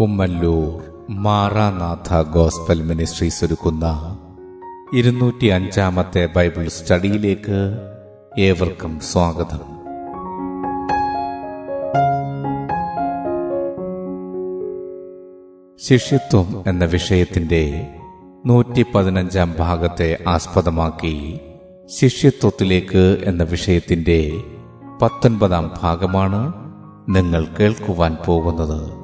Kummallur Maranatha gospel ministries ഒരുക്കുന്ന ഇരുന്നൂറ്റി അഞ്ചാമത്തെ ബൈബിൾ സ്റ്റഡിയിലേക്ക് ഏവർക്കും സ്വാഗതം. ശിഷ്യത്വം എന്ന വിഷയത്തിന്റെ നൂറ്റി പതിനഞ്ചാം ഭാഗത്തെ ആസ്പദമാക്കി ശിഷ്യത്വത്തിലേക്ക് എന്ന വിഷയത്തിന്റെ പത്തൊൻപതാം ഭാഗമാണ് നിങ്ങൾ കേൾക്കുവാൻ പോകുന്നത്.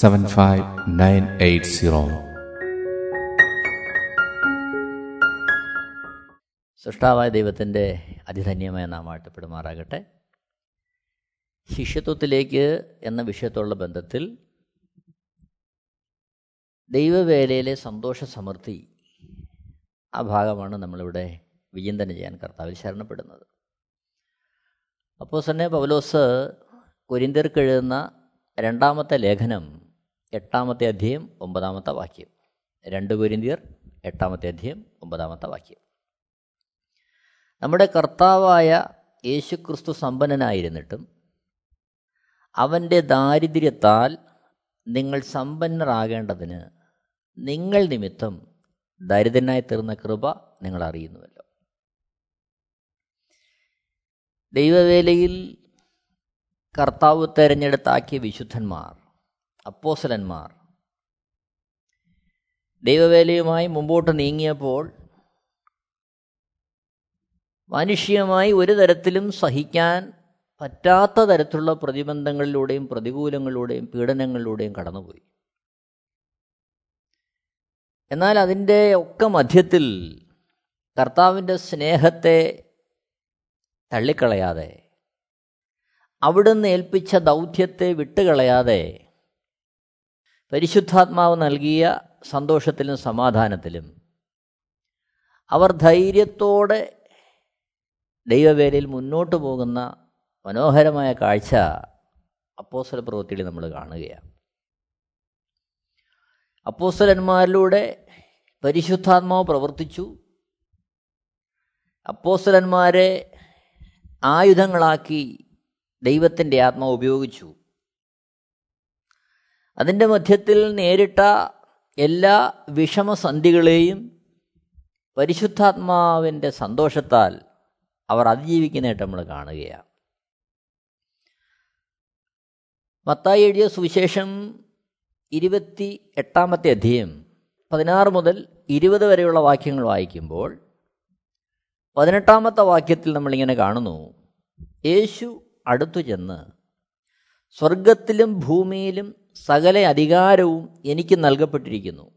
seven five nine eight zero സൃഷ്ടാവായ ദൈവത്തിന്റെ അതിധന്യമായ നാമാട്ടപ്പെടുമാറാകട്ടെ ശിഷ്യത്വത്തിലേക്ക് എന്ന വിഷയത്തോടുള്ള ബന്ധത്തിൽ ദൈവവേലയിലെ സന്തോഷ സമൃദ്ധി ആ ഭാഗമാണ് നമ്മളിവിടെ വിചിന്തനം ചെയ്യാൻ കർത്താവിൽ ശരണപ്പെടുന്നത്. അപ്പോൾ തന്നെ പൗലോസ് കുരിന്തിർക്കെഴുതുന്ന രണ്ടാമത്തെ ലേഖനം എട്ടാമത്തെ അധ്യയം ഒമ്പതാമത്തെ വാക്യം. രണ്ട് പൊരിന്തിയർ എട്ടാമത്തെ അധ്യയം ഒമ്പതാമത്തെ വാക്യം. നമ്മുടെ കർത്താവായ യേശുക്രിസ്തു സമ്പന്നനായിരുന്നിട്ടും അവന്റെ ദാരിദ്ര്യത്താൽ നിങ്ങൾ സമ്പന്നരാകേണ്ടതിന് നിങ്ങൾ നിമിത്തം ദരിദ്രനായി തീർന്ന കൃപ നിങ്ങൾ അറിയുന്നുവല്ലോ. ദൈവവേലയിൽ കർത്താവ് തെരഞ്ഞെടുത്താക്കിയ വിശുദ്ധന്മാർ അപ്പോസലന്മാർ. ദൈവവേലയുമായി മുമ്പോട്ട് നീങ്ങിയപ്പോൾ മനുഷ്യമായി ഒരു തരത്തിലും സഹിക്കാൻ പറ്റാത്ത തരത്തിലുള്ള പ്രതിബന്ധങ്ങളിലൂടെയും പ്രതികൂലങ്ങളിലൂടെയും പീഡനങ്ങളിലൂടെയും കടന്നുപോയി. എന്നാൽ അതിന്റെ ഒക്കെ മധ്യത്തിൽ കർത്താവിന്റെ സ്നേഹത്തെ തള്ളിക്കളയാതെ അവിടുന്ന് ഏൽപ്പിച്ച ദൗത്യത്തെ വിട്ടുകളയാതെ പരിശുദ്ധാത്മാവ് നൽകിയ സന്തോഷത്തിലും സമാധാനത്തിലും അവർ ധൈര്യത്തോടെ ദൈവവേലയിൽ മുന്നോട്ട് പോകുന്ന മനോഹരമായ കാഴ്ച അപ്പോസ്തല പ്രവൃത്തിയിൽ നമ്മൾ കാണുകയാണ്. അപ്പോസ്തലന്മാരിലൂടെ പരിശുദ്ധാത്മാവ് പ്രവർത്തിച്ചു. അപ്പോസ്തലന്മാരെ ആയുധങ്ങളാക്കി ദൈവത്തിന്റെ ആത്മാവ് ഉപയോഗിച്ചു. അതിന്റെ മധ്യത്തിൽ നേരിട്ട എല്ലാ വിഷമസന്ധികളെയും പരിശുദ്ധാത്മാവിന്റെ സന്തോഷത്താൽ അവർ അതിജീവിക്കുന്നതായിട്ട് നമ്മൾ കാണുകയാണ്. മത്തായി എഴുതിയ സുവിശേഷം ഇരുപത്തി എട്ടാമത്തെ അധ്യയം പതിനാറ് മുതൽ ഇരുപത് വരെയുള്ള വാക്യങ്ങൾ വായിക്കുമ്പോൾ പതിനെട്ടാമത്തെ വാക്യത്തിൽ നമ്മളിങ്ങനെ കാണുന്നു. യേശു അടുത്തു ചെന്ന് സ്വർഗത്തിലും ഭൂമിയിലും സകല അധികാരവും എനിക്ക് നൽകപ്പെട്ടിരിക്കുന്നു.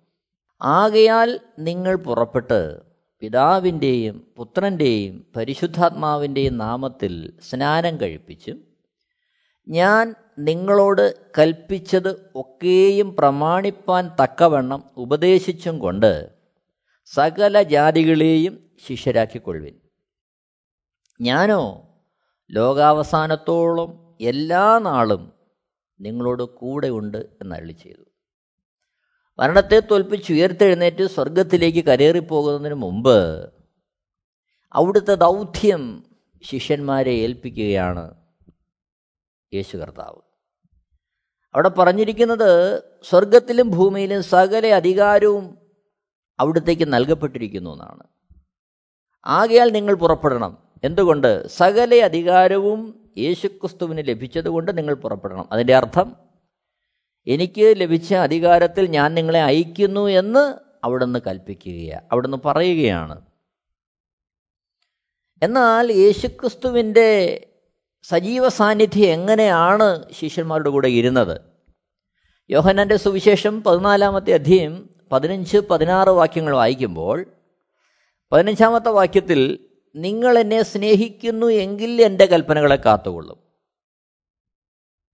ആകയാൽ നിങ്ങൾ പുറപ്പെട്ട് പിതാവിന്റെയും പുത്രന്റെയും പരിശുദ്ധാത്മാവിന്റെയും നാമത്തിൽ സ്നാനം കഴിപ്പിച്ചും ഞാൻ നിങ്ങളോട് കൽപ്പിച്ചത് ഒക്കെയും പ്രമാണിപ്പാൻ തക്കവണ്ണം ഉപദേശിച്ചും കൊണ്ട് സകല ജാതികളെയും ശിഷ്യരാക്കിക്കൊള്ളുവിൻ. ഞാനോ ലോകാവസാനത്തോളം എല്ലാ നാളും നിങ്ങളോട് കൂടെയുണ്ട് ഉണ്ട് എന്നള്ളി ചെയ്തു. മരണത്തെ തോൽപ്പിച്ച് ഉയർത്തെഴുന്നേറ്റ് സ്വർഗത്തിലേക്ക് കരേറിപ്പോകുന്നതിന് മുമ്പ് അവിടുത്തെ ദൗത്യം ശിഷ്യന്മാരെ ഏൽപ്പിക്കുകയാണ് യേശു കർത്താവ്. അവിടെ പറഞ്ഞിരിക്കുന്നത് സ്വർഗത്തിലും ഭൂമിയിലും സകല അധികാരവും അവിടത്തേക്ക് നൽകപ്പെട്ടിരിക്കുന്നു എന്നാണ്. ആകയാൽ നിങ്ങൾ പുറപ്പെടണം. എന്തുകൊണ്ട്? സകല അധികാരവും യേശുക്രിസ്തുവിന് ലഭിച്ചതുകൊണ്ട് നിങ്ങൾ പുറപ്പെടണം. അതിന്റെ അർത്ഥം എനിക്ക് ലഭിച്ച അധികാരത്തിൽ ഞാൻ നിങ്ങളെ അയക്കുന്നു എന്ന് അവിടുന്ന് കൽപ്പിക്കുകയാണ് അവിടുന്ന് പറയുകയാണ്. എന്നാൽ യേശുക്രിസ്തുവിന്റെ സജീവ സാന്നിധ്യം എങ്ങനെയാണ് ശിഷ്യന്മാരുടെ കൂടെ ഇരുന്നത്? യോഹനന്റെ സുവിശേഷം പതിനാലാമത്തെ അധ്യയം പതിനഞ്ച് പതിനാറ് വാക്യങ്ങൾ വായിക്കുമ്പോൾ പതിനഞ്ചാമത്തെ വാക്യത്തിൽ നിങ്ങൾ എന്നെ സ്നേഹിക്കുന്നു എങ്കിൽ എന്റെ കൽപ്പനകളെ കാത്തുകൊള്ളും.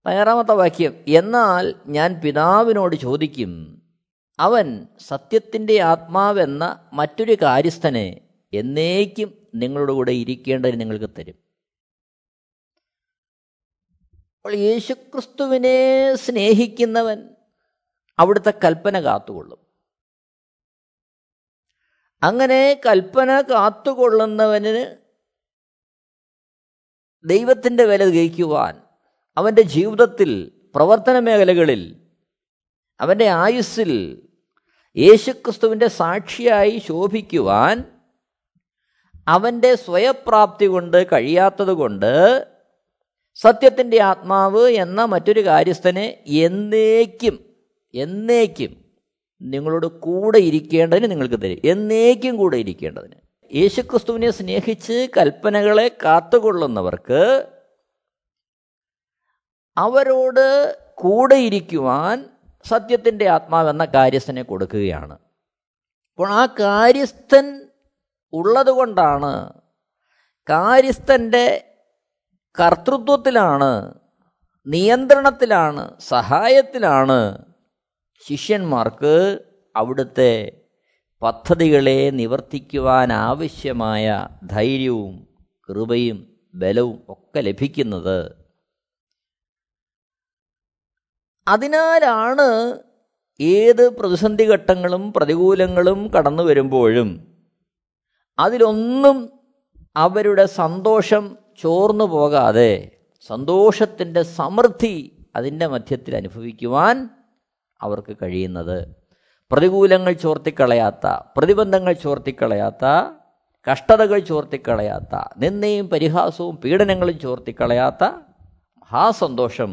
പതിനാറാമത്തെ വാക്യം എന്നാൽ ഞാൻ പിതാവിനോട് ചോദിക്കും അവൻ സത്യത്തിന്റെ ആത്മാവെന്ന മറ്റൊരു കാര്യസ്ഥനെ എന്നേക്കും നിങ്ങളുടെ കൂടെ ഇരിക്കേണ്ടതിന് നിങ്ങൾക്ക് തരും. അപ്പോൾ യേശുക്രിസ്തുവിനെ സ്നേഹിക്കുന്നവൻ അവിടുത്തെ കൽപ്പന കാത്തുകൊള്ളും. അങ്ങനെ കൽപ്പന കാത്തുകൊള്ളുന്നവന് ദൈവത്തിന്റെ വില ഗ്രഹിക്കുവാൻ അവന്റെ ജീവിതത്തിൽ പ്രവർത്തന മേഖലകളിൽ അവന്റെ ആയുസ്സിൽ യേശുക്രിസ്തുവിന്റെ സാക്ഷിയായി ശോഭിക്കുവാൻ അവന്റെ സ്വയപ്രാപ്തി കൊണ്ട് കഴിയാത്തത് കൊണ്ട് സത്യത്തിന്റെ ആത്മാവ് എന്ന മറ്റൊരു കാര്യസ്ഥനെ എന്നേക്കും എന്നേക്കും നിങ്ങളോട് കൂടെ ഇരിക്കേണ്ടതിന് നിങ്ങൾക്ക് തരും. എന്നേക്കും കൂടെ ഇരിക്കേണ്ടതിന്. യേശുക്രിസ്തുവിനെ സ്നേഹിച്ച് കൽപ്പനകളെ കാത്തുകൊള്ളുന്നവർക്ക് അവരോട് കൂടെ ഇരിക്കുവാൻ സത്യത്തിന്റെ ആത്മാവെന്ന കാര്യസ്ഥനെ കൊടുക്കുകയാണ്. അപ്പോൾ ആ കാര്യസ്ഥൻ ഉള്ളതുകൊണ്ടാണ് കാര്യസ്ഥന്റെ കർത്തൃത്വത്തിലാണ് നിയന്ത്രണത്തിലാണ് സഹായത്തിലാണ് ശിഷ്യന്മാർക്ക് അവിടുത്തെ പദ്ധതികളെ നിവർത്തിക്കുവാനാവശ്യമായ ധൈര്യവും കൃപയും ബലവും ഒക്കെ ലഭിക്കുന്നത്. അതിനാലാണ് ഏത് പ്രതിസന്ധി ഘട്ടങ്ങളും പ്രതികൂലങ്ങളും കടന്നു വരുമ്പോഴും അതിലൊന്നും അവരുടെ സന്തോഷം ചോർന്നു പോകാതെ സന്തോഷത്തിന്റെ സമൃദ്ധി അതിന്റെ മധ്യത്തിൽ അനുഭവിക്കുവാൻ അവർക്ക് കഴിയുന്നത്. പ്രതികൂലങ്ങൾ ചോർത്തിക്കളയാത്ത പ്രതിബന്ധങ്ങൾ ചോർത്തിക്കളയാത്ത കഷ്ടതകൾ ചോർത്തിക്കളയാത്ത നിന്നെയും പരിഹാസവും പീഡനങ്ങളും ചോർത്തിക്കളയാത്ത മഹാസന്തോഷം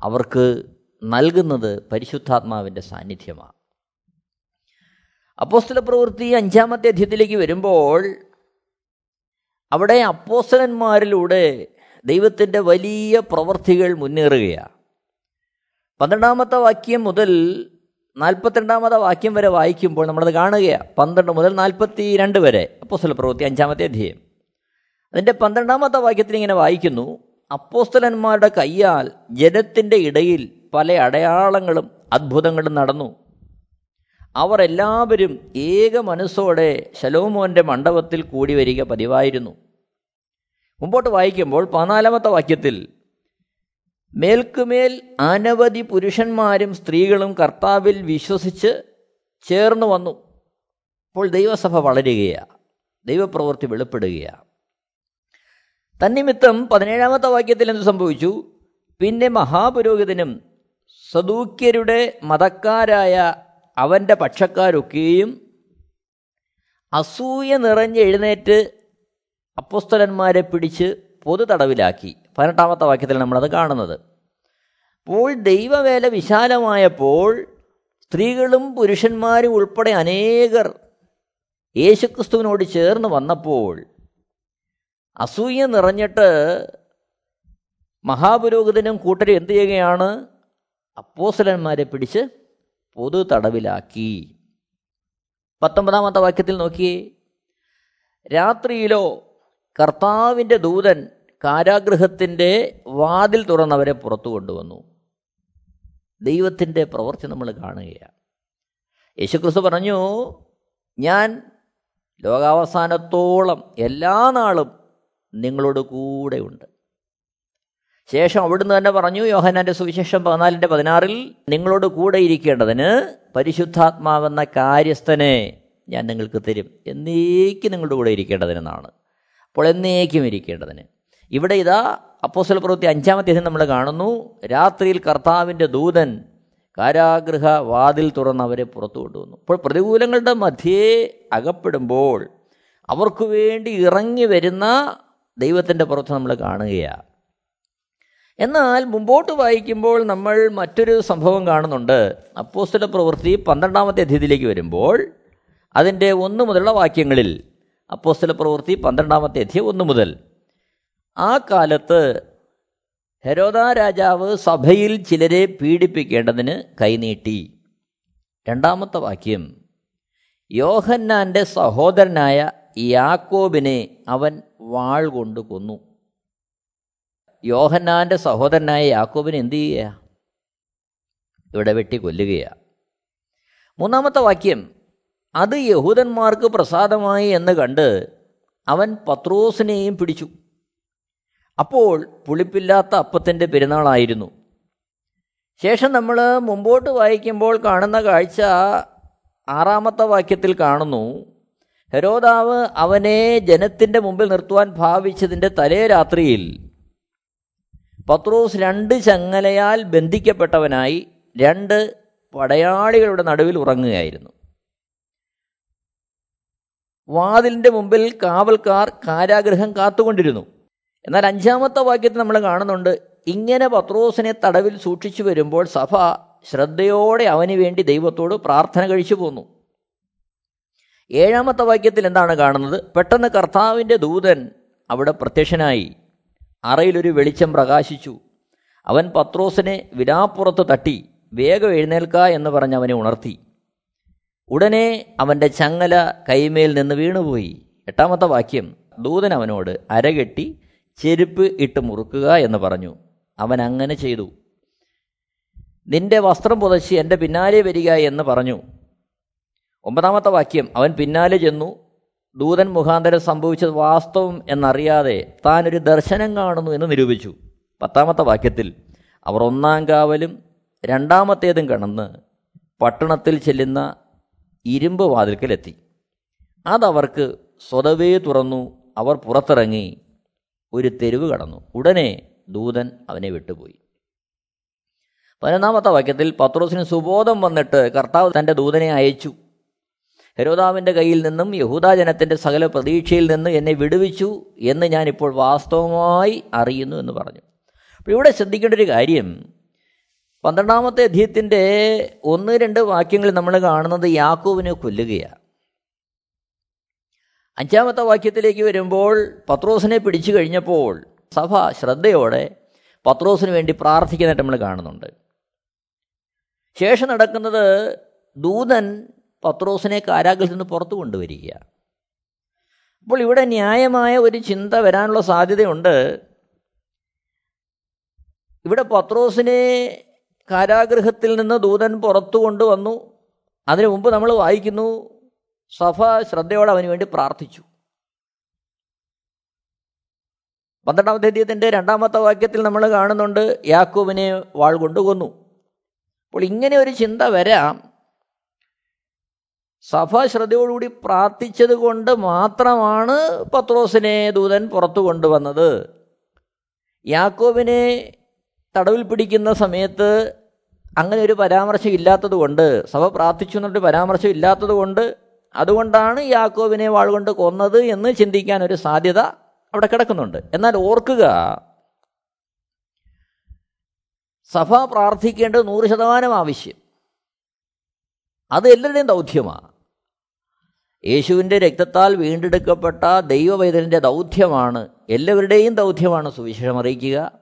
അവർക്ക് നൽകുന്നത് പരിശുദ്ധാത്മാവിന്റെ സാന്നിധ്യമാണ്. അപ്പോസ്തല പ്രവൃത്തി അഞ്ചാമത്തെ അധ്യയത്തിലേക്ക് വരുമ്പോൾ അവിടെ അപ്പോസ്തലന്മാരിലൂടെ ദൈവത്തിന്റെ വലിയ പ്രവൃത്തികൾ മുന്നേറുകയാണ്. പന്ത്രണ്ടാമത്തെ വാക്യം മുതൽ നാൽപ്പത്തിരണ്ടാമത്തെ വാക്യം വരെ വായിക്കുമ്പോൾ നമ്മളത് കാണുകയാണ് പന്ത്രണ്ട് മുതൽ നാൽപ്പത്തി രണ്ട് വരെ. അപ്പോസ്തല പ്രവൃത്തി അഞ്ചാമത്തെ അധ്യയം. അതിന്റെ പന്ത്രണ്ടാമത്തെ വാക്യത്തിൽ ഇങ്ങനെ വായിക്കുന്നു. അപ്പോസ്തലന്മാരുടെ കയ്യാൽ ജനത്തിന്റെ ഇടയിൽ പല അടയാളങ്ങളും അത്ഭുതങ്ങളും നടന്നു. അവർ എല്ലാവരും ഏക മനസ്സോടെ ശലോമോന്റെ മണ്ഡപത്തിൽ കൂടി വരിക പതിവായിരുന്നു. മുമ്പോട്ട് വായിക്കുമ്പോൾ പതിനാലാമത്തെ വാക്യത്തിൽ മേൽക്കുമേൽ അനവധി പുരുഷന്മാരും സ്ത്രീകളും കർത്താവിൽ വിശ്വസിച്ച് ചേർന്ന് വന്നു. അപ്പോൾ ദൈവസഭ വളരുകയാണ് ദൈവപ്രവൃത്തി വെളിപ്പെടുകയാണ് തന്നിമിത്തം പതിനേഴാമത്തെ വാക്യത്തിൽ എന്ത് സംഭവിച്ചു? പിന്നെ മഹാപുരോഹിതനും സദൂക്യരുടെ മതക്കാരായ അവന്റെ പക്ഷക്കാരൊക്കെയും അസൂയ നിറഞ്ഞ് എഴുന്നേറ്റ് അപ്പുസ്തലന്മാരെ പിടിച്ച് പൊതു തടവിലാക്കി പതിനെട്ടാമത്തെ വാക്യത്തിൽ നമ്മളത് കാണുന്നത്. അപ്പോൾ ദൈവവേല വിശാലമായപ്പോൾ സ്ത്രീകളും പുരുഷന്മാരും ഉൾപ്പെടെ അനേകർ യേശുക്രിസ്തുവിനോട് ചേർന്ന് വന്നപ്പോൾ അസൂയ നിറഞ്ഞിട്ട് മഹാപുരോഹിതനും കൂട്ടരും എന്ത് ചെയ്യുകയാണ്? അപ്പോസലന്മാരെ പിടിച്ച് പൊതു തടവിലാക്കി പത്തൊമ്പതാമത്തെ വാക്യത്തിൽ നോക്കിയേ രാത്രിയിലോ കർത്താവിന്റെ ദൂതൻ കാരാഗൃഹത്തിന്റെ വാതിൽ തുറന്നവരെ പുറത്തു കൊണ്ടുവന്നു. ദൈവത്തിന്റെ പ്രവർത്തി നമ്മൾ കാണുകയാണ്. യേശുക്രിസ്തു പറഞ്ഞു ഞാൻ ലോകാവസാനത്തോളം എല്ലാ നാളും നിങ്ങളോട് കൂടെയുണ്ട്. ശേഷം അവിടുന്ന് തന്നെ പറഞ്ഞു യോഹനാന്റെ സുവിശേഷം പതിനാലിന്റെ പതിനാറിൽ നിങ്ങളോട് കൂടെ ഇരിക്കേണ്ടതിന് പരിശുദ്ധാത്മാവെന്ന കാര്യസ്ഥനെ ഞാൻ നിങ്ങൾക്ക് തരും. എന്നേക്കും നിങ്ങളുടെ കൂടെ ഇരിക്കേണ്ടതിനെന്നാണ്. അപ്പോൾ എന്നേക്കും ഇരിക്കേണ്ടതിന്. ഇവിടെ ഇതാ അപ്പോസ്വല പ്രവൃത്തി അഞ്ചാമത്തെ അധ്യായം നമ്മൾ കാണുന്നു. രാത്രിയിൽ കർത്താവിന്റെ ദൂതൻ കാരാഗ്രഹ വാതിൽ തുറന്ന് അവരെ പുറത്തു കൊണ്ടുവന്നു. അപ്പോൾ പ്രതികൂലങ്ങളുടെ മധ്യേ അകപ്പെടുമ്പോൾ അവർക്ക് വേണ്ടി ഇറങ്ങി വരുന്ന ദൈവത്തിന്റെ പുറത്ത് നമ്മൾ കാണുകയാണ് എന്നാൽ മുമ്പോട്ട് വായിക്കുമ്പോൾ നമ്മൾ മറ്റൊരു സംഭവം കാണുന്നുണ്ട്. അപ്പോസ്തല പ്രവൃത്തി പന്ത്രണ്ടാമത്തെ അധ്യയത്തിലേക്ക് വരുമ്പോൾ അതിന്റെ ഒന്ന് മുതലുള്ള വാക്യങ്ങളിൽ അപ്പോസ്തല പ്രവൃത്തി പന്ത്രണ്ടാമത്തെ അധ്യയം ഒന്ന് മുതൽ ആ കാലത്ത് ഹരോദ രാജാവ് സഭയിൽ ചിലരെ പീഡിപ്പിക്കേണ്ടതിന് കൈനീട്ടി. രണ്ടാമത്തെ വാക്യം യോഹന്നാന്റെ സഹോദരനായ യാക്കോബിനെ അവൻ വാൾ കൊണ്ട് കൊന്നു. യോഹന്നാന്റെ സഹോദരനായ യാക്കോബിനെ എന്ത് ചെയ്യുക? ഇവിടെ വെട്ടി കൊല്ലുകയാണ് മൂന്നാമത്തെ വാക്യം അത് യഹൂദന്മാർക്ക് പ്രസാദമായി എന്ന് കണ്ട് അവൻ പത്രോസിനെയും പിടിച്ചു. അപ്പോൾ പുളിപ്പില്ലാത്ത അപ്പത്തിന്റെ പെരുന്നാളായിരുന്നു. ശേഷം നമ്മൾ മുമ്പോട്ട് വായിക്കുമ്പോൾ കാണുന്ന കാഴ്ച ആറാമത്തെ വാക്യത്തിൽ കാണുന്നു. ഹെരോദാവ് അവനെ ജനത്തിന്റെ മുമ്പിൽ നിർത്തുവാൻ ഭാവിച്ചതിന്റെ തലേ രാത്രിയിൽ പത്രോസ് രണ്ട് ചങ്ങലയാൽ ബന്ധിക്കപ്പെട്ടവനായി രണ്ട് പടയാളികളുടെ നടുവിൽ ഉറങ്ങുകയായിരുന്നു. വാതിലിന്റെ മുമ്പിൽ കാവൽക്കാർ കാരാഗ്രഹം കാത്തുകൊണ്ടിരുന്നു. എന്നാൽ അഞ്ചാമത്തെ വാക്യത്തിൽ നമ്മൾ കാണുന്നുണ്ട് ഇങ്ങനെ പത്രോസിനെ തടവിൽ സൂക്ഷിച്ചു വരുമ്പോൾ സഭ ശ്രദ്ധയോടെ അവന് വേണ്ടി ദൈവത്തോട് പ്രാർത്ഥന കഴിച്ചു പോന്നു. ഏഴാമത്തെ വാക്യത്തിൽ എന്താണ് കാണുന്നത്? പെട്ടെന്ന് കർത്താവിന്റെ ദൂതൻ അവിടെ പ്രത്യക്ഷനായി. അറയിലൊരു വെളിച്ചം പ്രകാശിച്ചു. അവൻ പത്രോസിനെ വിലാപ്പുറത്ത് തട്ടി വേഗം എഴുന്നേൽക്ക എന്ന് പറഞ്ഞ് അവനെ ഉണർത്തി. ഉടനെ അവന്റെ ചങ്ങല കൈമേൽ നിന്ന് വീണുപോയി. എട്ടാമത്തെ വാക്യം ദൂതൻ അവനോട് അരകെട്ടി ചെരുപ്പ് ഇട്ട് മുറുക്കുക എന്ന് പറഞ്ഞു. അവൻ അങ്ങനെ ചെയ്തു. നിന്റെ വസ്ത്രം പുതച്ച് എന്റെ പിന്നാലെ വരിക എന്ന് പറഞ്ഞു. ഒമ്പതാമത്തെ വാക്യം. അവൻ പിന്നാലെ ചെന്നു. ദൂതൻ മുഖാന്തരം സംഭവിച്ചത് വാസ്തവം എന്നറിയാതെ താൻ ഒരു ദർശനം കാണുന്നു എന്ന് നിരൂപിച്ചു. പത്താമത്തെ വാക്യത്തിൽ അവർ ഒന്നാം കാവലും രണ്ടാമത്തേതും കടന്ന് പട്ടണത്തിൽ ചെല്ലുന്ന ഇരുമ്പ് വാതിൽക്കലെത്തി. അതവർക്ക് സ്വതവേ തുറന്നു. അവർ പുറത്തിറങ്ങി ഒരു തെരുവ് കടന്നു. ഉടനെ ദൂതൻ അവനെ വിട്ടുപോയി. പതിനൊന്നാമത്തെ വാക്യത്തിൽ പത്രോസിന് സുബോധം വന്നിട്ട് കർത്താവ് തന്റെ ദൂതനെ അയച്ചു. ഹെരോദാവിന്റെ കയ്യിൽ നിന്നും യഹൂദാജനത്തിന്റെ സകല പ്രതീക്ഷയിൽ നിന്ന് എന്നെ വിടുവിച്ചു എന്ന് ഞാനിപ്പോൾ വാസ്തവമായി അറിയുന്നു എന്ന് പറഞ്ഞു. അപ്പോൾ ഇവിടെ ശ്രദ്ധിക്കേണ്ട ഒരു കാര്യം പന്ത്രണ്ടാമത്തെ അധ്യയത്തിന്റെ ഒന്ന് രണ്ട് വാക്യങ്ങൾ നമ്മൾ കാണുന്നത് യാക്കോവിനെ കൊല്ലുകയാണ്. അഞ്ചാമത്തെ വാക്യത്തിലേക്ക് വരുമ്പോൾ പത്രോസിനെ പിടിച്ചു കഴിഞ്ഞപ്പോൾ സഭ ശ്രദ്ധയോടെ പത്രോസിന് വേണ്ടി പ്രാർത്ഥിക്കുന്നതായിട്ട് നമ്മൾ കാണുന്നുണ്ട്. ശേഷം നടക്കുന്നത് ദൂതൻ പത്രോസിനെ കാരാഗ്രഹത്തിൽ നിന്ന് പുറത്തു കൊണ്ടുവരിക അപ്പോൾ ഇവിടെ ന്യായമായ ഒരു ചിന്ത വരാനുള്ള സാധ്യതയുണ്ട്. ഇവിടെ പത്രോസിനെ കാരാഗ്രഹത്തിൽ നിന്ന് ദൂതൻ പുറത്തു കൊണ്ടുവന്നു. അതിനു മുമ്പ് നമ്മൾ വായിക്കുന്നു സഭ ശ്രദ്ധയോടെ അവന് വേണ്ടി പ്രാർത്ഥിച്ചു. പന്ത്രണ്ടാമത്തെ അധ്യയത്തിന്റെ രണ്ടാമത്തെ വാക്യത്തിൽ നമ്മൾ കാണുന്നുണ്ട് യാക്കൂബിനെ വാൾ കൊണ്ടുകൊന്നു. അപ്പോൾ ഇങ്ങനെ ഒരു ചിന്ത വരാം. സഭ ശ്രദ്ധയോടുകൂടി പ്രാർത്ഥിച്ചത് കൊണ്ട് മാത്രമാണ് പത്രോസിനെ ദൂതൻ പുറത്തു കൊണ്ടുവന്നത്. യാക്കോബിനെ തടവിൽ പിടിക്കുന്ന സമയത്ത് അങ്ങനെ ഒരു പരാമർശം ഇല്ലാത്തത് കൊണ്ട് സഭ പ്രാർത്ഥിച്ചു എന്നൊരു പരാമർശം ഇല്ലാത്തത് കൊണ്ട് അതുകൊണ്ടാണ് യാക്കോബിനെ വാളുകൊണ്ട് കൊന്നത് എന്ന് ചിന്തിക്കാൻ ഒരു സാധ്യത അവിടെ കിടക്കുന്നുണ്ട്. എന്നാൽ ഓർക്കുക സഭ പ്രാർത്ഥിക്കേണ്ടത് നൂറ് ശതമാനം ആവശ്യം. അത് എല്ലാവരുടെയും ദൗത്യമാണ് യേശുവിന്റെ രക്തത്താൽ വീണ്ടെടുക്കപ്പെട്ട ദൈവവൈതലിന്റെ ദൗത്യമാണ് എല്ലാവരുടെയും ദൗത്യമാണ്. സുവിശേഷം അറിയിക്കുക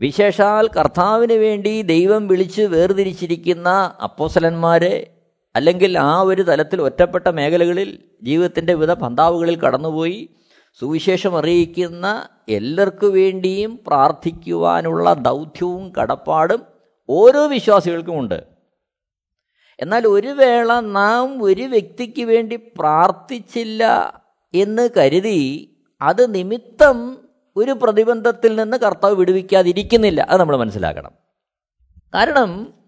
വിശേഷാൽ കർത്താവിന് വേണ്ടി ദൈവം വിളിച്ച് വേർതിരിച്ചിരിക്കുന്ന അപ്പോസലന്മാരെ അല്ലെങ്കിൽ ആ ഒരു തലത്തിൽ ഒറ്റപ്പെട്ട മേഖലകളിൽ ജീവിതത്തിന്റെ വിവിധ പന്താവുകളിൽ കടന്നുപോയി സുവിശേഷം അറിയിക്കുന്ന എല്ലാവർക്കു വേണ്ടിയും പ്രാർത്ഥിക്കുവാനുള്ള ദൗത്യവും കടപ്പാടും ഓരോ വിശ്വാസികൾക്കുമുണ്ട് എന്നാൽ ഒരു വേള നാം ഒരു വ്യക്തിക്ക് വേണ്ടി പ്രാർത്ഥിച്ചില്ല എന്ന് കരുതി അത് നിമിത്തം ഒരു പ്രതിബന്ധത്തിൽ നിന്ന് കർത്താവ് വിടുവിക്കാതിരിക്കുന്നില്ല. അത് നമ്മൾ മനസ്സിലാക്കണം. കാരണം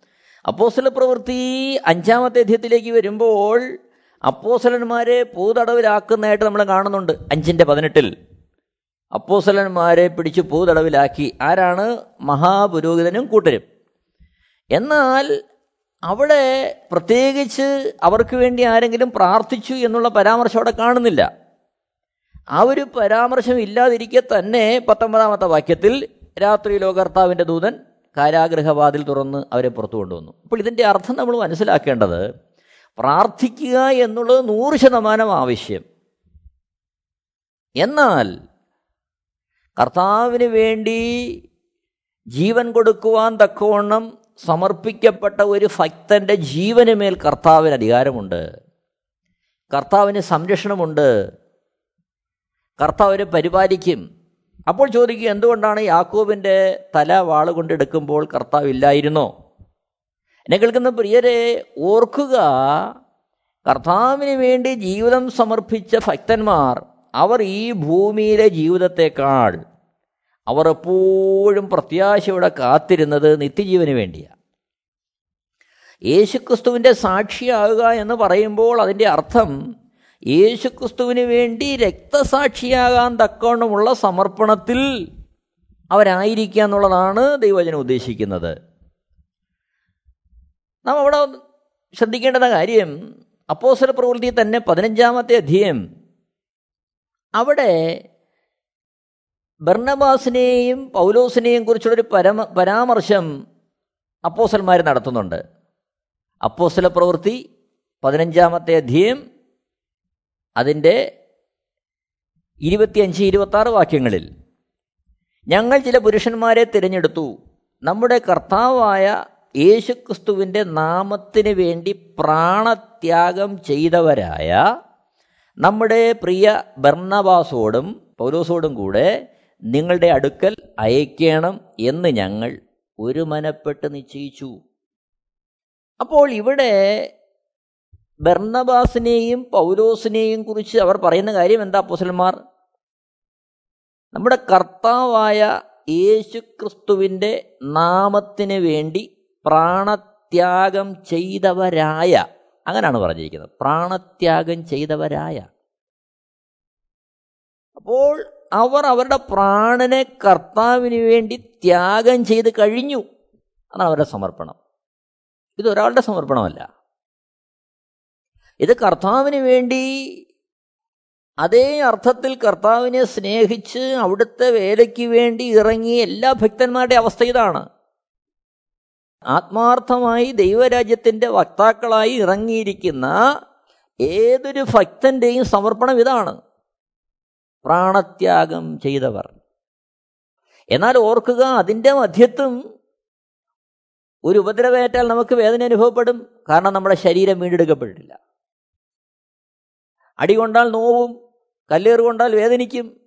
അപ്പോസല പ്രവൃത്തി അഞ്ചാമത്തെ അധ്യയത്തിലേക്ക് വരുമ്പോൾ അപ്പോസലന്മാരെ പൂതടവിലാക്കുന്നതായിട്ട് നമ്മൾ കാണുന്നുണ്ട്. അഞ്ചിന്റെ പതിനെട്ടിൽ. അപ്പോസലന്മാരെ പിടിച്ച് പൂതടവിലാക്കി. ആരാണ്? മഹാപുരോഹിതനും കൂട്ടരും. എന്നാൽ അവിടെ പ്രത്യേകിച്ച് അവർക്ക് വേണ്ടി ആരെങ്കിലും പ്രാർത്ഥിച്ചു എന്നുള്ള പരാമർശം അവിടെ കാണുന്നില്ല. ആ ഒരു പരാമർശം ഇല്ലാതിരിക്കെ തന്നെ പത്തൊമ്പതാമത്തെ വാക്യത്തിൽ രാത്രി കർത്താവിന്റെ ദൂതൻ കാരാഗ്രഹവാതിൽ തുറന്ന് അവരെ പുറത്തു കൊണ്ടുവന്നു. അപ്പോൾ ഇതിന്റെ അർത്ഥം നമ്മൾ മനസ്സിലാക്കേണ്ടത് പ്രാർത്ഥിക്കുക എന്നുള്ളത് നൂറ് ശതമാനം ആവശ്യം. എന്നാൽ കർത്താവിന് വേണ്ടി ജീവൻ കൊടുക്കുവാൻ തക്കവണ്ണം സമർപ്പിക്കപ്പെട്ട ഒരു ഭക്തന്റെ ജീവന് മേൽ കർത്താവിന് അധികാരമുണ്ട്. കർത്താവിന് സംരക്ഷണമുണ്ട്. കർത്താവിനെ പരിപാലിക്കും. അപ്പോൾ ചോദിക്കുക എന്തുകൊണ്ടാണ് യാക്കോബിന്റെ തല വാളുകൊണ്ടെടുക്കുമ്പോൾ കർത്താവ് ഇല്ലായിരുന്നോ? എന്നെ കേൾക്കുന്ന പ്രിയരെ ഓർക്കുക കർത്താവിന് വേണ്ടി ജീവിതം സമർപ്പിച്ച ഭക്തന്മാർ അവർ ഈ ഭൂമിയിലെ ജീവിതത്തെക്കാൾ അവർ എപ്പോഴും പ്രത്യാശയോടെ കാത്തിരുന്നത് നിത്യജീവന് വേണ്ടിയാണ് യേശുക്രിസ്തുവിന്റെ സാക്ഷിയാകുക എന്ന് പറയുമ്പോൾ അതിന്റെ അർത്ഥം യേശുക്രിസ്തുവിന് വേണ്ടി രക്തസാക്ഷിയാകാൻ തക്കവണ്ണമുള്ള സമർപ്പണത്തിൽ അവരായിരിക്കുക എന്നുള്ളതാണ് ദൈവചനം ഉദ്ദേശിക്കുന്നത്. നാം അവിടെ ശ്രദ്ധിക്കേണ്ടുന്ന കാര്യം അപ്പോസര പ്രവൃത്തി തന്നെ പതിനഞ്ചാമത്തെ അധ്യയം. അവിടെ ബർണബാസിനെയും പൗലോസിനെയും കുറിച്ചുള്ളൊരു പരമ പരാമർശം അപ്പോസന്മാർ നടത്തുന്നുണ്ട്. അപ്പോസല പ്രവൃത്തി പതിനഞ്ചാമത്തെ അധ്യയം അതിന്റെ ഇരുപത്തിയഞ്ച് ഇരുപത്തി ആറ് വാക്യങ്ങളിൽ ഞങ്ങൾ ചില പുരുഷന്മാരെ തിരഞ്ഞെടുത്തു. നമ്മുടെ കർത്താവായ യേശുക്രിസ്തുവിന്റെ നാമത്തിന് വേണ്ടി പ്രാണത്യാഗം ചെയ്തവരായ നമ്മുടെ പ്രിയ ബർണബാസോടും പൗലോസോടും കൂടെ നിങ്ങളുടെ അടുക്കൽ അയക്കണം എന്ന് ഞങ്ങൾ ഒരു മനപ്പെട്ട് നിശ്ചയിച്ചു. അപ്പോൾ ഇവിടെ ബർണബാസിനെയും പൗലോസിനെയും കുറിച്ച് അവർ പറയുന്ന കാര്യം എന്താ അപ്പോസലന്മാർ? നമ്മുടെ കർത്താവായ യേശുക്രിസ്തുവിന്റെ നാമത്തിന് വേണ്ടി പ്രാണത്യാഗം ചെയ്തവരായ അങ്ങനെയാണ് പറഞ്ഞിരിക്കുന്നത് പ്രാണത്യാഗം ചെയ്തവരായ. അപ്പോൾ അവർ അവരുടെ പ്രാണനെ കർത്താവിന് വേണ്ടി ത്യാഗം ചെയ്ത് കഴിഞ്ഞു അതാണ് അവരുടെ സമർപ്പണം. ഇതൊരാളുടെ സമർപ്പണമല്ല. ഇത് കർത്താവിന് വേണ്ടി അതേ അർത്ഥത്തിൽ കർത്താവിനെ സ്നേഹിച്ച് അവിടുത്തെ വേലയ്ക്ക് വേണ്ടി ഇറങ്ങിയ എല്ലാ ഭക്തന്മാരുടെ അവസ്ഥ ഇതാണ്. ആത്മാർത്ഥമായി ദൈവരാജ്യത്തിന്റെ വക്താക്കളായി ഇറങ്ങിയിരിക്കുന്ന ഏതൊരു ഭക്തന്റെയും സമർപ്പണം ഇതാണ്. പ്രാണത്യാഗം ചെയ്തവർ. എന്നാൽ ഓർക്കുക അതിന്റെ മധ്യത്തും ഒരു ഉപദ്രവേറ്റാൽ നമുക്ക് വേദന അനുഭവപ്പെടും. കാരണം നമ്മുടെ ശരീരം വീണ്ടെടുക്കപ്പെട്ടിട്ടില്ല. അടി കൊണ്ടാൽ നോവും കല്ലേറ് കൊണ്ടാൽ വേദനിക്കും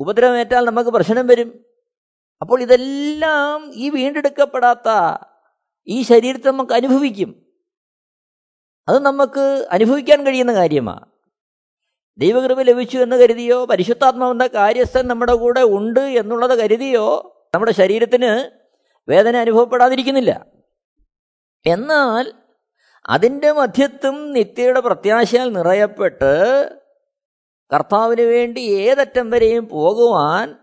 ഉപദ്രവമേറ്റാൽ നമുക്ക് പ്രശ്നം വരും. അപ്പോൾ ഇതെല്ലാം ഈ വീണ്ടെടുക്കപ്പെടാത്ത ഈ ശരീരത്തെ നമുക്ക് അനുഭവിക്കും. അത് നമുക്ക് അനുഭവിക്കാൻ കഴിയുന്ന കാര്യമാണ് ദൈവകൃപ ലഭിച്ചു എന്ന് കരുതിയോ പരിശുദ്ധാത്മാവെന്ന കാര്യസ്ഥൻ നമ്മുടെ കൂടെ ഉണ്ട് എന്നുള്ളത് കരുതിയോ നമ്മുടെ ശരീരത്തിന് വേദന അനുഭവപ്പെടാതിരിക്കുന്നില്ല. എന്നാൽ അതിന്റെ മധ്യത്തും നിത്യയുടെ പ്രത്യാശയാൽ നിറയപ്പെട്ട് കർത്താവിന് വേണ്ടി ഏതറ്റം വരെയും പോകുവാൻ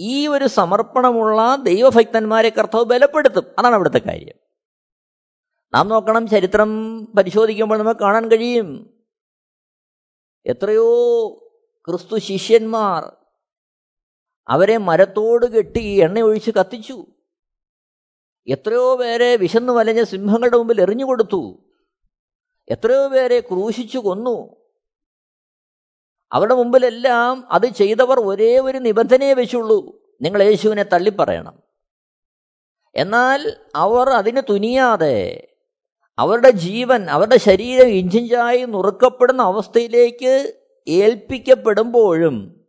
ഈ ഒരു സമർപ്പണമുള്ള ദൈവഭക്തന്മാരെ കർത്താവ് ബലപ്പെടുത്തും. അതാണ് അവിടുത്തെ കാര്യം. നാം നോക്കണം ചരിത്രം പരിശോധിക്കുമ്പോൾ നമുക്ക് കാണാൻ കഴിയും. എത്രയോ ക്രിസ്തു ശിഷ്യന്മാർ അവരെ മരത്തോട് കെട്ടി എണ്ണ ഒഴിച്ച് കത്തിച്ചു. എത്രയോ പേരെ വിശന്നു വലഞ്ഞ സിംഹങ്ങളുടെ മുമ്പിൽ എറിഞ്ഞു കൊടുത്തു. എത്രയോ പേരെ ക്രൂശിച്ചു കൊന്നു. അവരുടെ മുമ്പിലെല്ലാം അത് ചെയ്തവർ ഒരേ ഒരു നിബന്ധനയെ വെച്ചുള്ളൂ. നിങ്ങൾ യേശുവിനെ തള്ളിപ്പറയണം. എന്നാൽ അവർ അതിന് തുനിയാതെ അവരുടെ ജീവൻ അവരുടെ ശരീരം ഇഞ്ചിഞ്ചായി നുറുക്കപ്പെടുന്ന അവസ്ഥയിലേക്ക് ഏൽപ്പിക്കപ്പെടുമ്പോഴും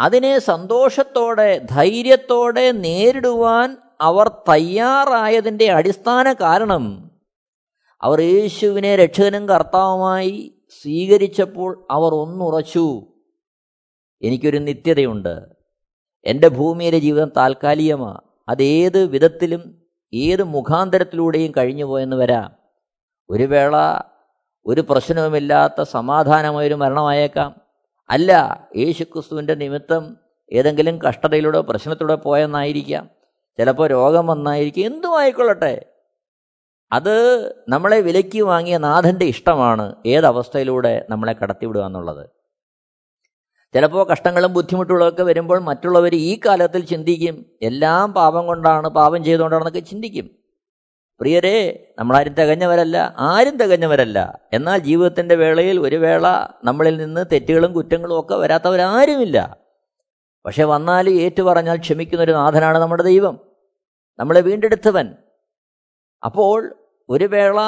അതിനെ സന്തോഷത്തോടെ ധൈര്യത്തോടെ നേരിടുവാൻ അവർ തയ്യാറായതിന്റെ അടിസ്ഥാന കാരണം അവർ യേശുവിനെ രക്ഷകനും കർത്താവുമായി സ്വീകരിച്ചപ്പോൾ അവർ ഒന്നുറച്ചു. എനിക്കൊരു നിത്യതയുണ്ട്. എന്റെ ഭൂമിയിലെ ജീവിതം താൽക്കാലികമാണ് അതേത് വിധത്തിലും ഏത് മുഖാന്തരത്തിലൂടെയും കഴിഞ്ഞു പോയെന്ന് വരാം. ഒരു വേള ഒരു പ്രശ്നവുമില്ലാത്ത സമാധാനമായൊരു മരണമായേക്കാം. അല്ല യേശുക്രിസ്തുവിന്റെ നിമിത്തം ഏതെങ്കിലും കഷ്ടതയിലൂടെ പ്രശ്നത്തിലൂടെ പോയെന്നായിരിക്കാം. ചിലപ്പോൾ രോഗം വന്നായിരിക്കും. എന്തും ആയിക്കൊള്ളട്ടെ അത് നമ്മളെ വിലയ്ക്ക് വാങ്ങിയ നാഥന്റെ ഇഷ്ടമാണ് ഏതവസ്ഥയിലൂടെ നമ്മളെ കടത്തിവിടുക എന്നുള്ളത്. ചിലപ്പോൾ കഷ്ടങ്ങളും ബുദ്ധിമുട്ടുകളൊക്കെ വരുമ്പോൾ മറ്റുള്ളവർ ഈ കാലത്തിൽ ചിന്തിക്കും എല്ലാം പാപം കൊണ്ടാണ് പാപം ചെയ്തുകൊണ്ടാണെന്നൊക്കെ ചിന്തിക്കും. പ്രിയരെ നമ്മളാരും തികഞ്ഞവരല്ല ആരും തികഞ്ഞവരല്ല. എന്നാൽ ജീവിതത്തിന്റെ വേളയിൽ ഒരു വേള നമ്മളിൽ നിന്ന് തെറ്റുകളും കുറ്റങ്ങളും ഒക്കെ വരാത്തവരാരുമില്ല. പക്ഷെ വന്നാൽ ഏറ്റു പറഞ്ഞാൽ ക്ഷമിക്കുന്നൊരു നാഥനാണ് നമ്മുടെ ദൈവം. നമ്മളെ വീണ്ടെടുത്തവൻ അപ്പോൾ ഒരു വേള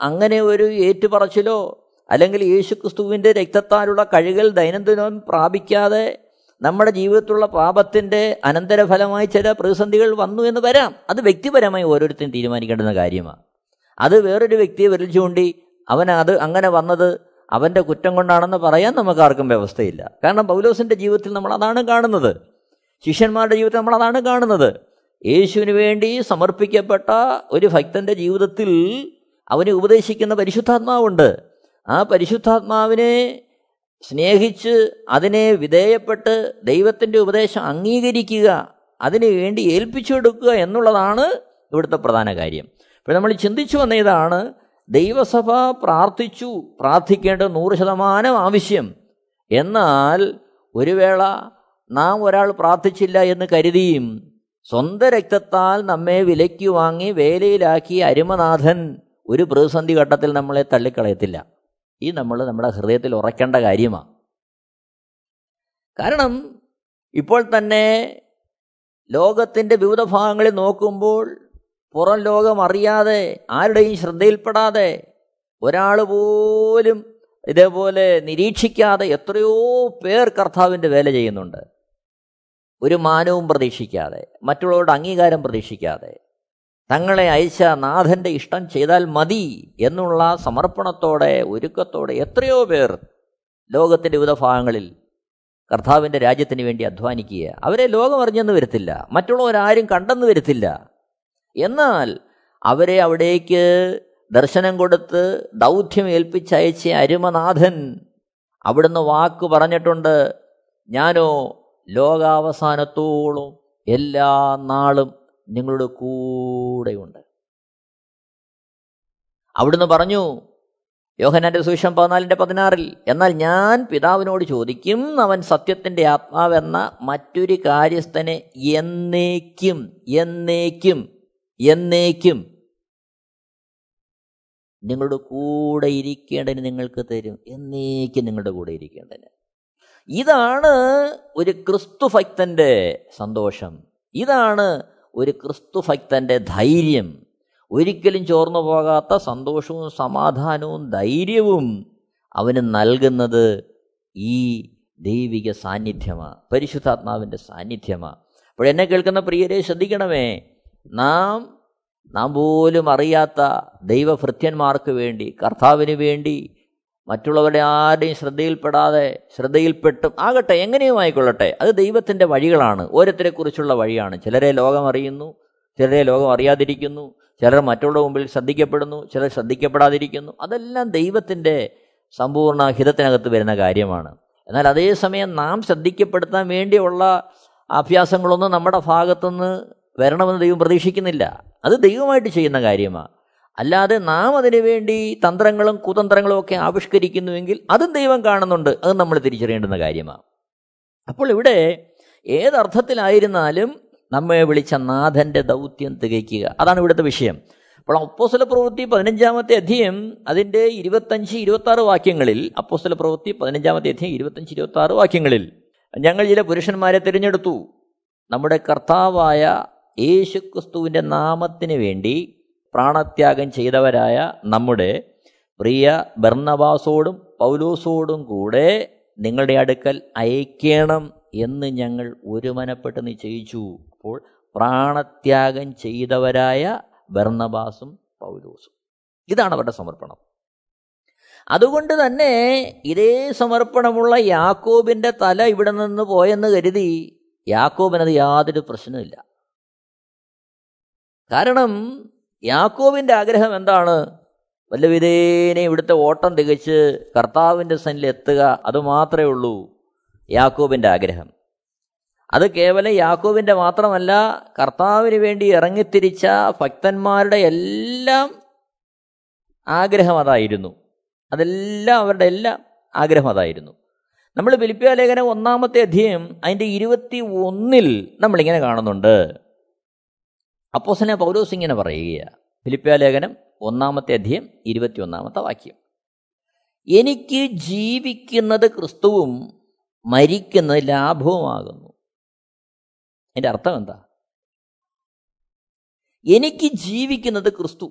അങ്ങനെ ഒരു ഏറ്റുപറച്ചിലോ അല്ലെങ്കിൽ യേശുക്രിസ്തുവിന്റെ രക്തത്താലുള്ള കഴുകൽ ദൈനംദിനം പ്രാപിക്കാതെ നമ്മുടെ ജീവിതത്തിലുള്ള പാപത്തിന്റെ അനന്തരഫലമായി ചില പ്രതിസന്ധികൾ വന്നു എന്ന് വരാം. അത് വ്യക്തിപരമായി ഓരോരുത്തരും തീരുമാനിക്കേണ്ടുന്ന കാര്യമാണ്. അത് വേറൊരു വ്യക്തിയെ വിരലിച്ചുകൊണ്ടി അവൻ അത് അങ്ങനെ വന്നത് അവന്റെ കുറ്റം കൊണ്ടാണെന്ന് പറയാൻ നമുക്ക് ആർക്കും വ്യവസ്ഥയില്ല. കാരണം പൗലോസിന്റെ ജീവിതത്തിൽ നമ്മൾ അതാണ് കാണുന്നത്. ശിഷ്യന്മാരുടെ ജീവിതത്തിൽ നമ്മൾ അതാണ് കാണുന്നത്. യേശുവിന് വേണ്ടി സമർപ്പിക്കപ്പെട്ട ഒരു ഭക്തന്റെ ജീവിതത്തിൽ അവനെ ഉപദേശിക്കുന്ന പരിശുദ്ധാത്മാവുണ്ട്. ആ പരിശുദ്ധാത്മാവിനെ സ്നേഹിച്ച് അതിനെ വിധേയപ്പെട്ട് ദൈവത്തിന്റെ ഉപദേശം അംഗീകരിക്കുക അതിനു വേണ്ടി ഏൽപ്പിച്ചു കൊടുക്കുക എന്നുള്ളതാണ് ഇവിടുത്തെ പ്രധാന കാര്യം. ഇപ്പോൾ നമ്മൾ ചിന്തിച്ചു വന്ന ഇതാണ് ദൈവസഭ പ്രാർത്ഥിച്ചു പ്രാർത്ഥിക്കേണ്ട നൂറ് ശതമാനം ആവശ്യം. എന്നാൽ ഒരു വേള നാം ഒരാൾ പ്രാർത്ഥിച്ചില്ല എന്ന് കരുതിയും സ്വന്തം രക്തത്താൽ നമ്മെ വിലയ്ക്ക് വാങ്ങി വേലയിലാക്കി അരുമനാഥൻ ഒരു പ്രതിസന്ധി ഘട്ടത്തിൽ നമ്മളെ തള്ളിക്കളയത്തില്ല. ഈ നമ്മൾ നമ്മുടെ ഹൃദയത്തിൽ ഉറയ്ക്കേണ്ട കാര്യമാണ് കാരണം ഇപ്പോൾ തന്നെ ലോകത്തിന്റെ വിവിധ ഭാഗങ്ങളിൽ നോക്കുമ്പോൾ പുറം ലോകം അറിയാതെ ആരുടെയും ശ്രദ്ധയിൽപ്പെടാതെ ഒരാൾ പോലും ഇതേപോലെ നിരീക്ഷിക്കാതെ എത്രയോ പേർ കർത്താവിന്റെ വേല ചെയ്യുന്നുണ്ട്. ഒരു മാനവും പ്രതീക്ഷിക്കാതെ മറ്റുള്ളവരുടെ അംഗീകാരം പ്രതീക്ഷിക്കാതെ തങ്ങളെ അയച്ച നാഥന്റെ ഇഷ്ടം ചെയ്താൽ മതി എന്നുള്ള സമർപ്പണത്തോടെ ഒരുക്കത്തോടെ എത്രയോ പേർ ലോകത്തിന്റെ വിവിധ ഭാഗങ്ങളിൽ കർത്താവിന്റെ രാജ്യത്തിന് വേണ്ടി അധ്വാനിക്കുക അവരെ ലോകം അറിഞ്ഞെന്ന് വരത്തില്ല മറ്റുള്ളവരാരും കണ്ടെന്ന് വരത്തില്ല. എന്നാൽ അവരെ അവിടേക്ക് ദർശനം കൊടുത്ത് ദൗത്യം ഏൽപ്പിച്ചയച്ച അരുമനാഥൻ അവിടുന്ന് വാക്ക് പറഞ്ഞിട്ടുണ്ട് ഞാനോ ലോകാവസാനത്തോളം എല്ലാ നാളും നിങ്ങളുടെ കൂടെയുണ്ട്. അവിടുന്ന് പറഞ്ഞു യോഹനാന്റെ സുവിശേഷം പതിനാലിന്റെ പതിനാറിൽ എന്നാൽ ഞാൻ പിതാവിനോട് ചോദിക്കും അവൻ സത്യത്തിന്റെ ആത്മാവെന്ന മറ്റൊരു കാര്യസ്ഥനെ എന്നേക്കും എന്നേക്കും എന്നേക്കും നിങ്ങളുടെ കൂടെ ഇരിക്കേണ്ടതിന് നിങ്ങൾക്ക് തരും എന്നേക്കും നിങ്ങളുടെ കൂടെ ഇരിക്കേണ്ടതിന്. ഇതാണ് ഒരു ക്രിസ്തു ഭക്തന്റെ സന്തോഷം. ഇതാണ് ഒരു ക്രിസ്തു ഭക്തന്റെ ധൈര്യം. ഒരിക്കലും ചോർന്നു പോകാത്ത സന്തോഷവും സമാധാനവും ധൈര്യവും അവന് നൽകുന്നത് ഈ ദൈവിക സാന്നിധ്യമാണ് പരിശുദ്ധാത്മാവിന്റെ സാന്നിധ്യമാണ് അപ്പോൾ എന്നെ കേൾക്കുന്ന പ്രിയരെ ശ്രദ്ധിക്കണമേ നാം നാം പോലും അറിയാത്ത ദൈവഭൃത്യന്മാർക്ക് വേണ്ടി കർത്താവിന് വേണ്ടി മറ്റുള്ളവരുടെ ആരുടെയും ശ്രദ്ധയിൽപ്പെടാതെ ശ്രദ്ധയിൽപ്പെട്ടും ആകട്ടെ എങ്ങനെയും ആയിക്കൊള്ളട്ടെ അത് ദൈവത്തിന്റെ വഴികളാണ്. ഓരോരുത്തരെക്കുറിച്ചുള്ള വഴിയാണ്. ചിലരെ ലോകം അറിയുന്നു ചിലരെ ലോകം അറിയാതിരിക്കുന്നു ചിലർ മറ്റുള്ള മുമ്പിൽ ശ്രദ്ധിക്കപ്പെടുന്നു ചിലർ ശ്രദ്ധിക്കപ്പെടാതിരിക്കുന്നു. അതെല്ലാം ദൈവത്തിന്റെ സമ്പൂർണ ഹിതത്തിനകത്ത് വരുന്ന കാര്യമാണ്. എന്നാൽ അതേസമയം നാം ശ്രദ്ധിക്കപ്പെടുത്താൻ വേണ്ടിയുള്ള അഭ്യാസങ്ങളൊന്നും നമ്മുടെ ഭാഗത്തുനിന്ന് വരണമെന്ന് ദൈവം പ്രതീക്ഷിക്കുന്നില്ല. അത് ദൈവമായിട്ട് ചെയ്യുന്ന കാര്യമാണ് അല്ലാതെ നാം അതിനു വേണ്ടി തന്ത്രങ്ങളും കുതന്ത്രങ്ങളും ഒക്കെ ആവിഷ്കരിക്കുന്നുവെങ്കിൽ അതും ദൈവം കാണുന്നുണ്ട്. അത് നമ്മൾ തിരിച്ചറിയേണ്ടുന്ന കാര്യമാണ്. അപ്പോൾ ഇവിടെ ഏതർത്ഥത്തിലായിരുന്നാലും നമ്മെ വിളിച്ച നാഥന്റെ ദൗത്യം തികയ്ക്കുക. അതാണ് ഇവിടുത്തെ വിഷയം. അപ്പോൾ അപ്പോസ്തല പ്രവൃത്തി പതിനഞ്ചാമത്തെ അധ്യയം അതിന്റെ ഇരുപത്തഞ്ച് ഇരുപത്താറ് വാക്യങ്ങളിൽ അപ്പോസ്തല പ്രവൃത്തി പതിനഞ്ചാമത്തെ അധ്യയം ഇരുപത്തഞ്ച് ഇരുപത്താറ് വാക്യങ്ങളിൽ ഞങ്ങൾ ചില പുരുഷന്മാരെ തിരഞ്ഞെടുത്തു. നമ്മുടെ കർത്താവായ യേശുക്രിസ്തുവിന്റെ നാമത്തിന് വേണ്ടി പ്രാണത്യാഗം ചെയ്തവരായ നമ്മുടെ പ്രിയ ബർണവാസോടും പൗലോസോടും കൂടെ നിങ്ങളുടെ അടുക്കൽ അയക്കണം എന്ന് ഞങ്ങൾ ഒരുമനപ്പെട്ട് നിശ്ചയിച്ചു. അപ്പോൾ പ്രാണത്യാഗം ചെയ്തവരായ ബർണബാസും പൗലോസും. ഇതാണ് അവരുടെ സമർപ്പണം. അതുകൊണ്ട് തന്നെ ഇതേ സമർപ്പണമുള്ള യാക്കോബിന്റെ തല ഇവിടെ നിന്ന് പോയെന്ന് കരുതി യാക്കോബിനത് യാതൊരു പ്രശ്നമില്ല കാരണം യാക്കോബിന്റെ ആഗ്രഹം എന്താണ്? വല്ല വിധേനെ ഇവിടുത്തെ ഓട്ടം തികച്ച് കർത്താവിന്റെ സന്നിൽ എത്തുക അതുമാത്രമേ ഉള്ളൂ യാക്കോബിന്റെ ആഗ്രഹം. അത് കേവലം യാക്കോബിന്റെ മാത്രമല്ല കർത്താവിന് വേണ്ടി ഇറങ്ങിത്തിരിച്ച ഭക്തന്മാരുടെ എല്ലാം ആഗ്രഹം അതായിരുന്നു. അതെല്ലാം അവരുടെ എല്ലാം ആഗ്രഹം അതായിരുന്നു. നമ്മൾ ഫിലിപ്പിയ ലേഖനം ഒന്നാമത്തെ അധ്യയം അതിന്റെ ഇരുപത്തി ഒന്നിൽ നമ്മളിങ്ങനെ കാണുന്നുണ്ട്. അപ്പോസനെ പൗലോസ് ഇങ്ങനെ പറയുകയാണ്. ഫിലിപ്പിയ ലേഖനം ഒന്നാമത്തെ അധ്യയം ഇരുപത്തി ഒന്നാമത്തെ വാക്യം. എനിക്ക് ജീവിക്കുന്നത് ക്രിസ്തുവും മരിക്കുന്നത് ലാഭവുമാകുന്നു. എന്റെ അർത്ഥം എന്താ? എനിക്ക് ജീവിക്കുന്നത് ക്രിസ്തു.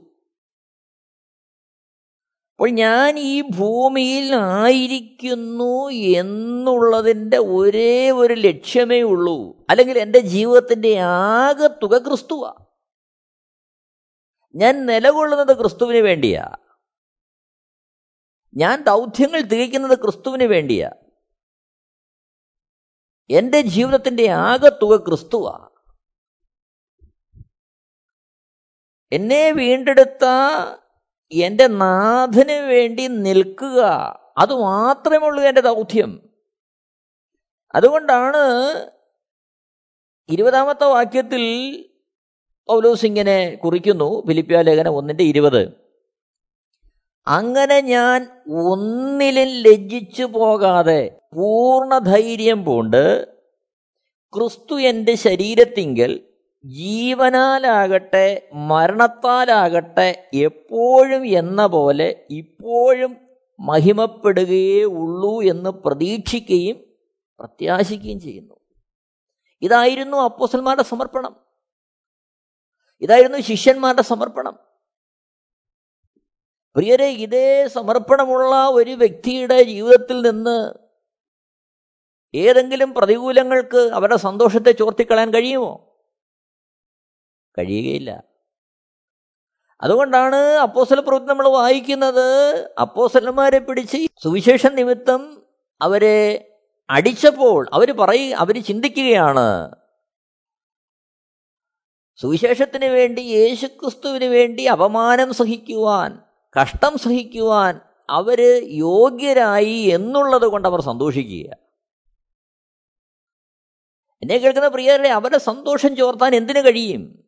അപ്പോൾ ഞാൻ ഈ ഭൂമിയിൽ ആയിരിക്കുന്നു എന്നുള്ളതിന്റെ ഒരേ ഒരു ലക്ഷ്യമേ ഉള്ളൂ. അല്ലെങ്കിൽ എന്റെ ജീവിതത്തിന്റെ ആകെ തുക ക്രിസ്തുവാ. ഞാൻ നിലകൊള്ളുന്നത് ക്രിസ്തുവിന് വേണ്ടിയാ. ഞാൻ ദൗത്യങ്ങൾ തികയ്ക്കുന്നത് ക്രിസ്തുവിന് വേണ്ടിയാ. എന്റെ ജീവിതത്തിന്റെ ആകെ തുക ക്രിസ്തുവാ. എന്നെ വീണ്ടെടുത്ത എന്റെ നാഥന് വേണ്ടി നിൽക്കുക അത് മാത്രമേ ഉള്ളൂ എന്റെ ദൗത്യം. അതുകൊണ്ടാണ് ഇരുപതാമത്തെ വാക്യത്തിൽ പൗലോസ് ഇങ്ങനെ കുറിക്കുന്നു ഫിലിപ്പിയ ലേഖനം ഒന്നിന്റെ ഇരുപത്. അങ്ങനെ ഞാൻ ഒന്നിലും ലജ്ജിച്ചു പോകാതെ പൂർണ ധൈര്യം പൂണ്ട് ക്രിസ്തു എന്റെ ശരീരത്തിങ്കിൽ ജീവനാലാകട്ടെ മരണത്താലാകട്ടെ എപ്പോഴും എന്ന പോലെ ഇപ്പോഴും മഹിമപ്പെടുകയേ ഉള്ളൂ എന്ന് പ്രതീക്ഷിക്കുകയും പ്രത്യാശിക്കുകയും ചെയ്യുന്നു. ഇതായിരുന്നു അപ്പോസന്മാരുടെ സമർപ്പണം. ഇതായിരുന്നു ശിഷ്യന്മാരുടെ സമർപ്പണം. പ്രിയരെ ഇതേ സമർപ്പണമുള്ള ഒരു വ്യക്തിയുടെ ജീവിതത്തിൽ നിന്ന് ഏതെങ്കിലും പ്രതികൂലങ്ങൾക്ക് അവരുടെ സന്തോഷത്തെ ചോർത്തിക്കളയാൻ കഴിയുമോ? കഴിയുകയില്ല. അതുകൊണ്ടാണ് അപ്പോസല പ്രവൃത്തി നമ്മൾ വായിക്കുന്നത്. അപ്പോസലന്മാരെ പിടിച്ച് സുവിശേഷ നിമിത്തം അവരെ അടിച്ചപ്പോൾ അവർ പറയ അവർ ചിന്തിക്കുകയാണ് സുവിശേഷത്തിന് വേണ്ടി യേശുക്രിസ്തുവിന് വേണ്ടി അപമാനം സഹിക്കുവാൻ കഷ്ടം സഹിക്കുവാൻ അവർ യോഗ്യരായി എന്നുള്ളത് കൊണ്ട് അവർ സന്തോഷിക്കുക. എന്നെ കേൾക്കുന്ന പ്രിയരെ അവരുടെ സന്തോഷം ചോർത്താൻ എന്തിനു കഴിയും?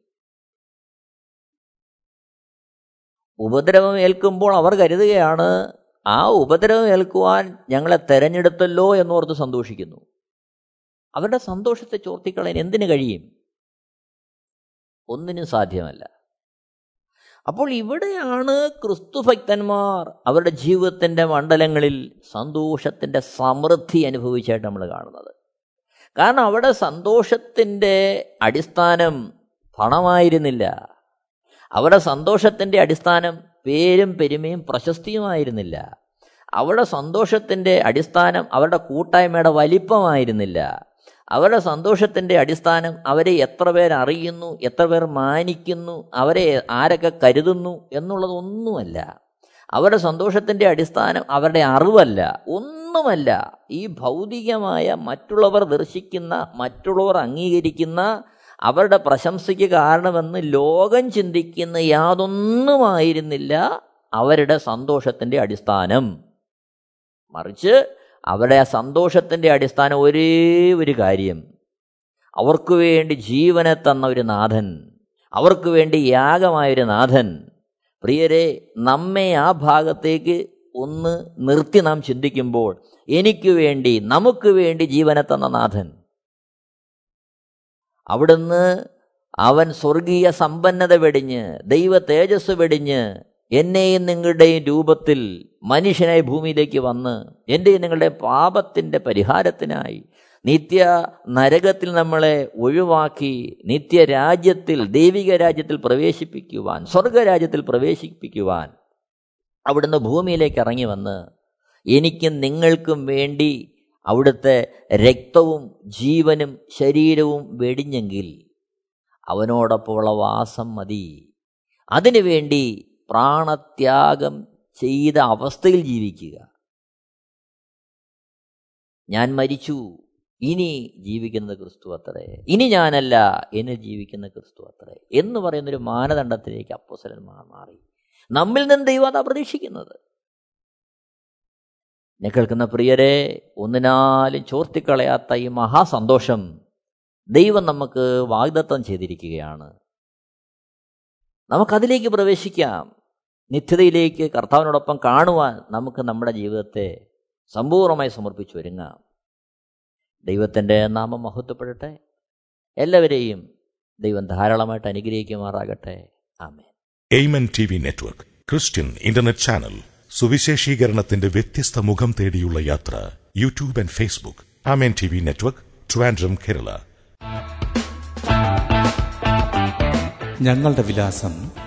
ഉപദ്രവം ഏൽക്കുമ്പോൾ അവർ കരുതുകയാണ് ആ ഉപദ്രവം ഏൽക്കുവാൻ ഞങ്ങളെ തെരഞ്ഞെടുത്തല്ലോ എന്നോർത്ത് സന്തോഷിക്കുന്നു. അവരുടെ സന്തോഷത്തെ ചോർത്തിക്കളയാൻ എന്തിനു കഴിയും? ഒന്നിനും സാധ്യമല്ല. അപ്പോൾ ഇവിടെയാണ് ക്രിസ്തുഭക്തന്മാർ അവരുടെ ജീവിതത്തിന്റെ മണ്ഡലങ്ങളിൽ സന്തോഷത്തിന്റെ സമൃദ്ധി അനുഭവിച്ചായിട്ട് നമ്മൾ കാണുന്നത്. കാരണം അവിടെ സന്തോഷത്തിന്റെ അടിസ്ഥാനം പണമായിരുന്നില്ല. അവരുടെ സന്തോഷത്തിന്റെ അടിസ്ഥാനം പേരും പെരുമയും പ്രശസ്തിയുമായിരുന്നില്ല. അവരുടെ സന്തോഷത്തിന്റെ അടിസ്ഥാനം അവരുടെ കൂട്ടായ്മയുടെ വലിപ്പമായിരുന്നില്ല. അവരുടെ സന്തോഷത്തിന്റെ അടിസ്ഥാനം അവരെ എത്ര പേർ അറിയുന്നു എത്ര പേർ മാനിക്കുന്നു അവരെ ആരൊക്കെ കരുതുന്നു എന്നുള്ളതൊന്നുമല്ല. അവരുടെ സന്തോഷത്തിന്റെ അടിസ്ഥാനം അവരുടെ അറിവല്ല ഒന്നുമല്ല. ഈ ഭൗതികമായ മറ്റുള്ളവർ ദർശിക്കുന്ന മറ്റുള്ളവർ അംഗീകരിക്കുന്ന അവരുടെ പ്രശംസയ്ക്ക് കാരണമെന്ന് ലോകം ചിന്തിക്കുന്ന യാതൊന്നുമായിരുന്നില്ല അവരുടെ സന്തോഷത്തിന്റെ അടിസ്ഥാനം. മറിച്ച് അവരുടെ ആ സന്തോഷത്തിന്റെ അടിസ്ഥാനം ഒരേ ഒരു കാര്യം. അവർക്ക് വേണ്ടി ജീവനെ തന്ന ഒരു നാഥൻ അവർക്ക് വേണ്ടി യാഗമായൊരു നാഥൻ. പ്രിയരെ നമ്മെ ആ ഭാഗത്തേക്ക് ഒന്ന് നിർത്തി നാം ചിന്തിക്കുമ്പോൾ എനിക്ക് വേണ്ടി നമുക്ക് വേണ്ടി ജീവനെ തന്ന നാഥൻ. അവിടുന്ന് അവൻ സ്വർഗീയ സമ്പന്നത വെടിഞ്ഞ് ദൈവ തേജസ് വെടിഞ്ഞ് എന്നെയും നിങ്ങളുടെയും രൂപത്തിൽ മനുഷ്യനായി ഭൂമിയിലേക്ക് വന്ന് എന്റെയും നിങ്ങളുടെ പാപത്തിന്റെ പരിഹാരത്തിനായി നിത്യ നരകത്തിൽ നമ്മളെ ഒഴിവാക്കി നിത്യ രാജ്യത്തിൽ ദൈവിക രാജ്യത്തിൽ പ്രവേശിപ്പിക്കുവാൻ സ്വർഗരാജ്യത്തിൽ പ്രവേശിപ്പിക്കുവാൻ അവിടുന്ന് ഭൂമിയിലേക്ക് ഇറങ്ങി വന്ന് എനിക്കും നിങ്ങൾക്കും വേണ്ടി അവിടുത്തെ രക്തവും ജീവനും ശരീരവും വെടിഞ്ഞെങ്കിൽ അവനോടൊപ്പമുള്ള വാസം മതി. അതിനുവേണ്ടി പ്രാണത്യാഗം ചെയ്ത അവസ്ഥയിൽ ജീവിക്കുക. ഞാൻ മരിച്ചു. ഇനി ജീവിക്കുന്നത് ക്രിസ്തു അത്രേ. ഇനി ഞാനല്ല എന്നെ ജീവിക്കുന്ന ക്രിസ്തു അത്രേ. എന്ന് പറയുന്നൊരു മാനദണ്ഡത്തിലേക്ക് അപ്പോസലന്മാർ മാറി. നമ്മിൽ നിന്ന് ദൈവം അതാ പ്രതീക്ഷിക്കുന്നത്. എന്നെ കേൾക്കുന്ന പ്രിയരെ ഒന്നിനാലും ചോർത്തിക്കളയാത്ത ഈ മഹാസന്തോഷം ദൈവം നമുക്ക് വാഗ്ദത്തം ചെയ്തിരിക്കുകയാണ്. നമുക്കതിലേക്ക് പ്രവേശിക്കാം. നിത്യതയിലേക്ക് കർത്താവിനോടൊപ്പം കാണുവാൻ നമുക്ക് നമ്മുടെ ജീവിതത്തെ സമ്പൂർണമായി സമർപ്പിച്ചു ഒരുങ്ങാം. ദൈവത്തിന്റെ നാമം മഹത്വപ്പെടട്ടെ. എല്ലാവരെയും ദൈവം ധാരാളമായിട്ട് അനുഗ്രഹിക്കുമാറാകട്ടെ. ആമേൻ. Amen T V network Christian internet channel സുവിശേഷീകരണത്തിന്റെ വ്യത്യസ്ത മുഖം തേടിയുള്ള യാത്ര YouTube and Facebook. Amen T V network Trivandrum Kerala. ഞങ്ങളുടെ വിലാസം